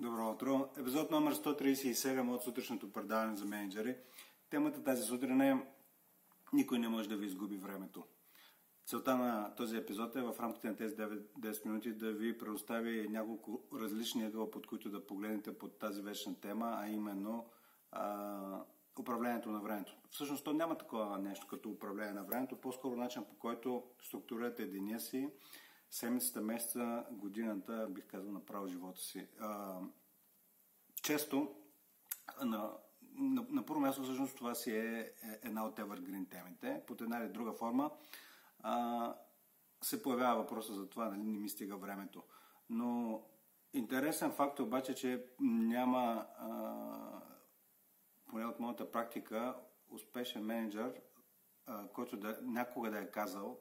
Добро утро. Епизод номер 137 от сутрешното предаване за менеджери. Темата тази сутрин е Никой не може да ви изгуби времето. Целта на този епизод е в рамките на тези 9-10 минути да ви предостави няколко различни ъгъла, под които да погледнете под тази вечна тема, а именно а, управлението на времето. Всъщност то няма такова нещо като управление на времето, по-скоро начин по който структурирате деня си, седмицата, месеца, годината, бих казал, направо живота си. А, често, на, на, на първо място, всъщност това си е, е една от evergreen темите. Под една или друга форма а, се появява въпроса за това, нали не ми стига времето. Но интересен факт е обаче, че няма, а, поне от моята практика, успешен менеджер, а, който да, някога да е казал,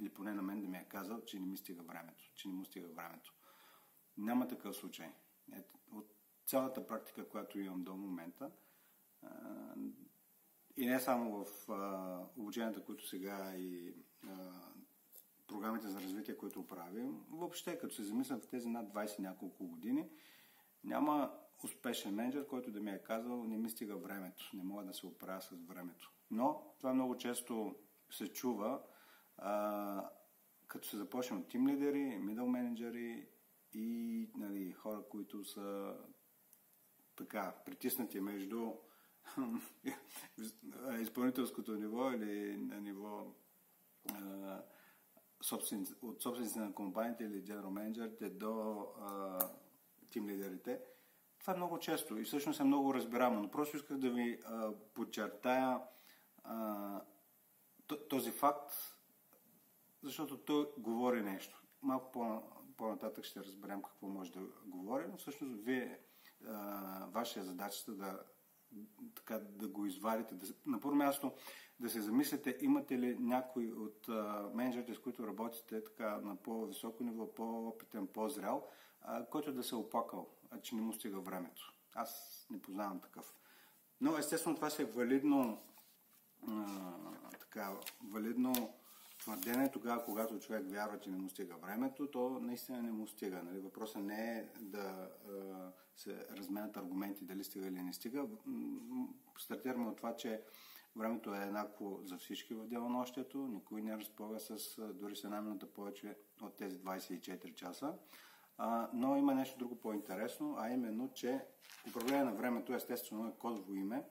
или поне на мен да ми е казал, че не ми стига времето, че не му стига времето. Няма такъв случай. Ето, от цялата практика, която имам до момента, и не само в обученията, които сега и програмите за развитие, които правим, въобще, като се замислям в тези над 20 няколко години, няма успешен менеджер, който да ми е казал, не ми стига времето, не мога да се оправя с времето. Но това много често се чува а, като се започне от тим лидери, мидъл менеджери и нали, хора, които са така притиснати между изпълнителското ниво или на ниво а, собственици, от собствениците на компаниите или general менеджерите до тим лидерите. Това е много често и всъщност е много разбираемо, но просто исках да ви а, подчертая а, този факт, защото той говори нещо. Малко по- по-нататък ще разберем какво може да говори, но всъщност вие, а, вашия е да, така, да го извадите. Да, на първо място да се замислите, имате ли някой от менеджерите, с които работите така, на по-високо ниво, по-опитен, по-зрял, а, който да се е оплакал, а, че не му стига времето. Аз не познавам такъв. Но естествено това се е валидно а, така, валидно твърдение тогава, когато човек вярва, че не му стига времето, то наистина не му стига. Нали? Въпросът не е да а, се разменят аргументи дали стига или не стига. Стартираме от това, че времето е еднакво за всички в делонощието. Никой не разполага с дори с една минута повече от тези 24 часа. А, но има нещо друго по-интересно, а именно, че управление на времето естествено е кодово име.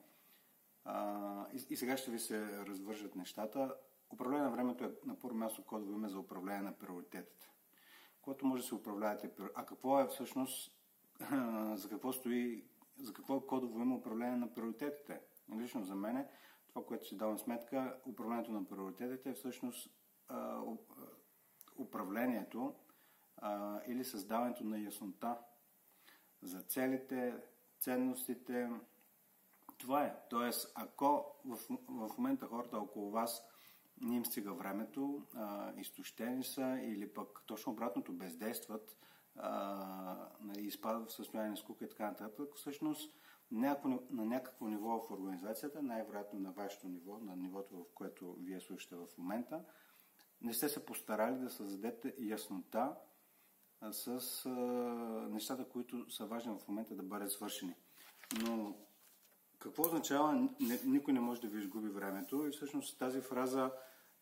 А, и, и сега ще ви се развържат нещата. Управление на времето е на първо място кодово име за управление на приоритетите. Когато може да се управлявате. А какво е всъщност, за какво стои, за какво е кодово име управление на приоритетите? Лично за мен това, което си давам сметка, управлението на приоритетите е всъщност управлението или създаването на яснота за целите, ценностите. Това е. Тоест, ако в, в момента хората около вас не им стига времето, а, изтощени са или пък точно обратното бездействат а, нали, изпадат в състояние на скука и така нататък, всъщност някакво, на някакво ниво в организацията, най-вероятно на вашето ниво, на нивото, в което вие слушате в момента, не сте се постарали да създадете яснота с а, нещата, които са важни в момента да бъдат свършени. Но какво означава никой не може да ви изгуби времето? И всъщност тази фраза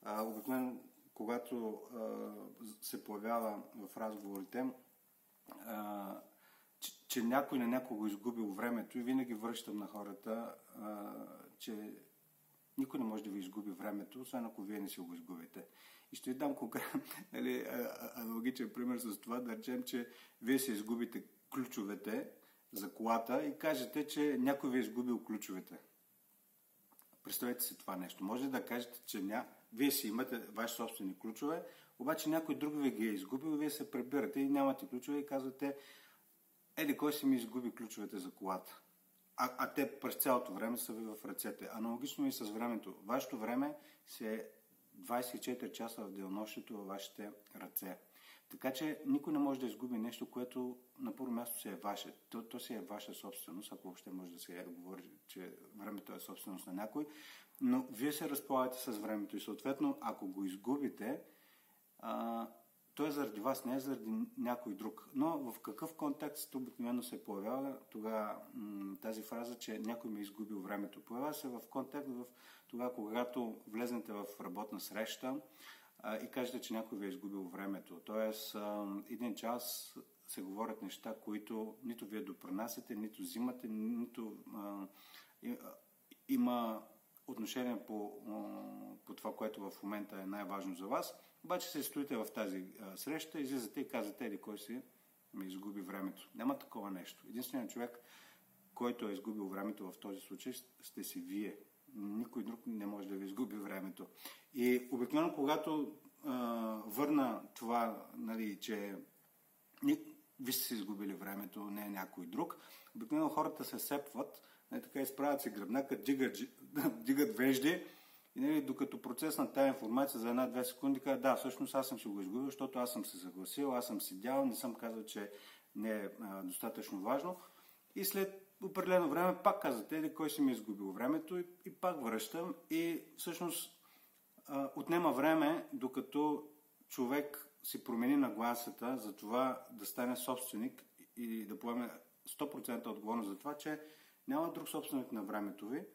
обикновено, когато а, се появява в разговорите, а, че, че някой на някого изгубил времето и винаги връщам на хората, а, че никой не може да ви изгуби времето, освен ако вие не си го изгубите. И ще ви дам конкретен, нали, аналогичен пример с това, да речем, че вие се изгубите ключовете за колата и кажете, че някой ви е изгубил ключовете. Представете си това нещо. Може да кажете, че ня... вие си имате ваши собствени ключове, обаче някой друг ви ги е изгубил вие се прибирате и нямате ключове и казвате, еди, кой си ми изгуби ключовете за колата? А, а те през цялото време са ви в ръцете. Аналогично и с времето. Вашето време се е 24 часа в денонощието във вашите ръце. Така че никой не може да изгуби нещо, което на първо място си е ваше. То, то си е ваша собственост, ако въобще може да се говори, че времето е собственост на някой. Но вие се разполагате с времето и съответно, ако го изгубите, а, той е заради вас, не е заради някой друг. Но в какъв контекст обикновено се появява тогава тази фраза, че някой ми е изгубил времето? Появява се в контекст в тогава, когато влезнете в работна среща а, и кажете, че някой ви е изгубил времето. Тоест, а, един час се говорят неща, които нито вие допринасяте, нито взимате, нито а, и, има отношение по, по това, което в момента е най-важно за вас. Обаче се стоите в тази а, среща, излизате и казвате, еди кой си ми изгуби времето. Няма такова нещо. Единственият човек, който е изгубил времето в този случай, сте си вие. Никой друг не може да ви изгуби времето. И обикновено, когато а, върна това, нали, че ви сте си изгубили времето, не е някой друг, обикновено хората се сепват, не, така изправят се гръбнака, дигат, дигат вежди и нали, докато процес на тази информация за една-две секунди казва, да, всъщност аз съм си го изгубил, защото аз съм се съгласил, аз съм седял, не съм казал, че не е а, достатъчно важно. И след определено време пак казвате, еди кой си ми е изгубил времето и, и пак връщам. И всъщност а, отнема време, докато човек си промени нагласата за това да стане собственик и да поеме 100% отговорност за това, че няма друг собственик на времето ви,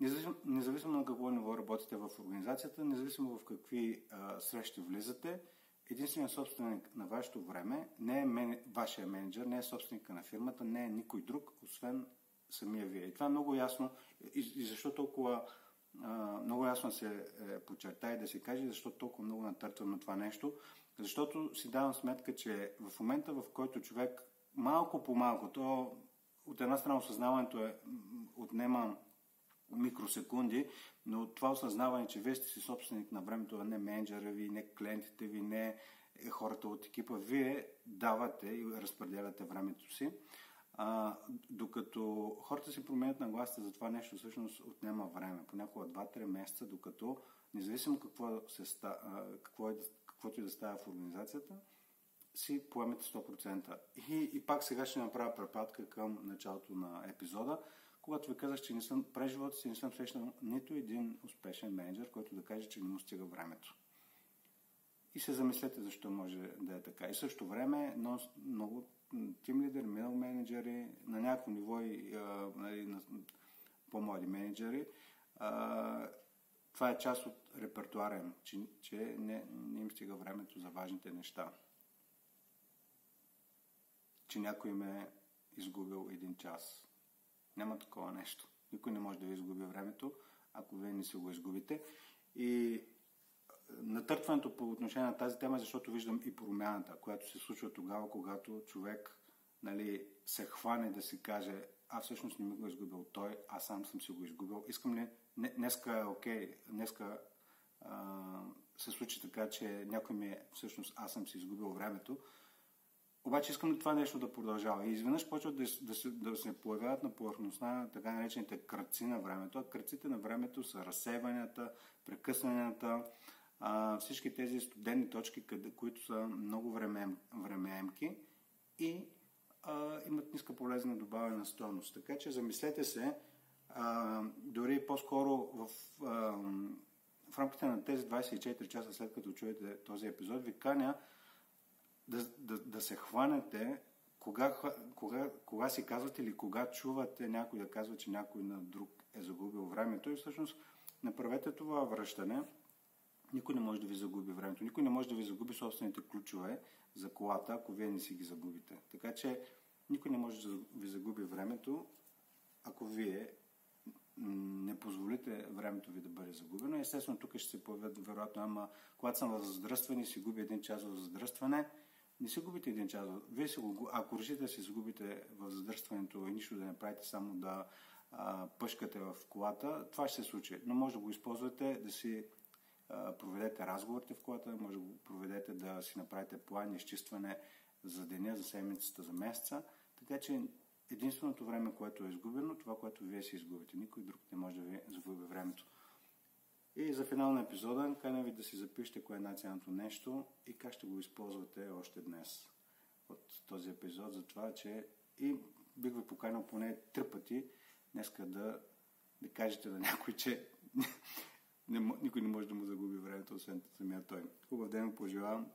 независимо, независимо на какво ниво работите в организацията, независимо в какви а, срещи влизате, единственият собственик на вашето време не е мен, вашия менеджер, не е собственика на фирмата, не е никой друг, освен самия вие. И това е много ясно. И, защо толкова много ясно се е, подчерта и да се каже, защо толкова много натъртвам на това нещо. Защото си давам сметка, че в момента, в който човек малко по малко, то от една страна осъзнаването е, отнема микросекунди, но това осъзнаване, че вие сте си собственик на времето, а не менеджера ви, не клиентите ви, не хората от екипа, вие давате и разпределяте времето си. А, докато хората си променят нагласите за това нещо, всъщност отнема време. Понякога 2-3 месеца, докато, независимо какво, се, какво е, каквото и да става в организацията, си поемете 100%. И, и пак сега ще направя препратка към началото на епизода, когато ви казах, че не съм, през живота си не съм срещнал нито един успешен менеджер, който да каже, че не му стига времето. И се замислете защо може да е така. И също време но, много тим лидер, мил менеджери, на някакво ниво и а, нали, на по-млади менеджери, а, това е част от репертуара им, че, че не, не им стига времето за важните неща че някой ме е изгубил един час. Няма такова нещо. Никой не може да ви изгуби времето, ако вие не си го изгубите. И натъртването по отношение на тази тема, защото виждам и промяната, която се случва тогава, когато човек нали, се хване да си каже, а всъщност не ми го е изгубил той, аз сам съм си го изгубил. Искам ли, днеска е окей, днеска а, се случи така, че някой ми е, всъщност аз съм си изгубил времето, обаче искам това нещо да продължава. И изведнъж почват да, да, се, да се появяват на повърхността така наречените кръци на времето. А кръците на времето са разсейванията, прекъсванията, а, всички тези студени точки, къде, които са много време, времеемки и а, имат ниска полезна добавена стоеност. Така че замислете се, а, дори по-скоро в, а, в рамките на тези 24 часа след като чуете този епизод, ви каня да, да се хванете кога, кога, кога си казвате или кога чувате някой да казва, че някой на друг е загубил времето и всъщност направете това връщане. Никой не може да ви загуби времето. Никой не може да ви загуби собствените ключове за колата, ако вие не си ги загубите. Така че никой не може да ви загуби времето, ако вие не позволите времето ви да бъде загубено. Естествено, тук ще се появят вероятно, ама когато съм в задръстване си губи един час в задръстване, не си губите един час. Вие си го, ако решите да си загубите в задръстването и нищо да не правите, само да а, пъшкате в колата, това ще се случи. Но може да го използвате да си а, проведете разговорите в колата, може да го проведете да си направите план, изчистване за деня, за седмицата, за месеца. Така че единственото време, което е изгубено, това, което вие си изгубите. Никой друг не може да ви загуби времето. И за финал на епизода, каня ви да си запишете кое е най-ценното нещо и как ще го използвате още днес от този епизод, за това, че и бих ви поканил поне три пъти днеска да, да кажете на някой, че никой не може да му загуби времето, освен самия той. Хубав ден пожелавам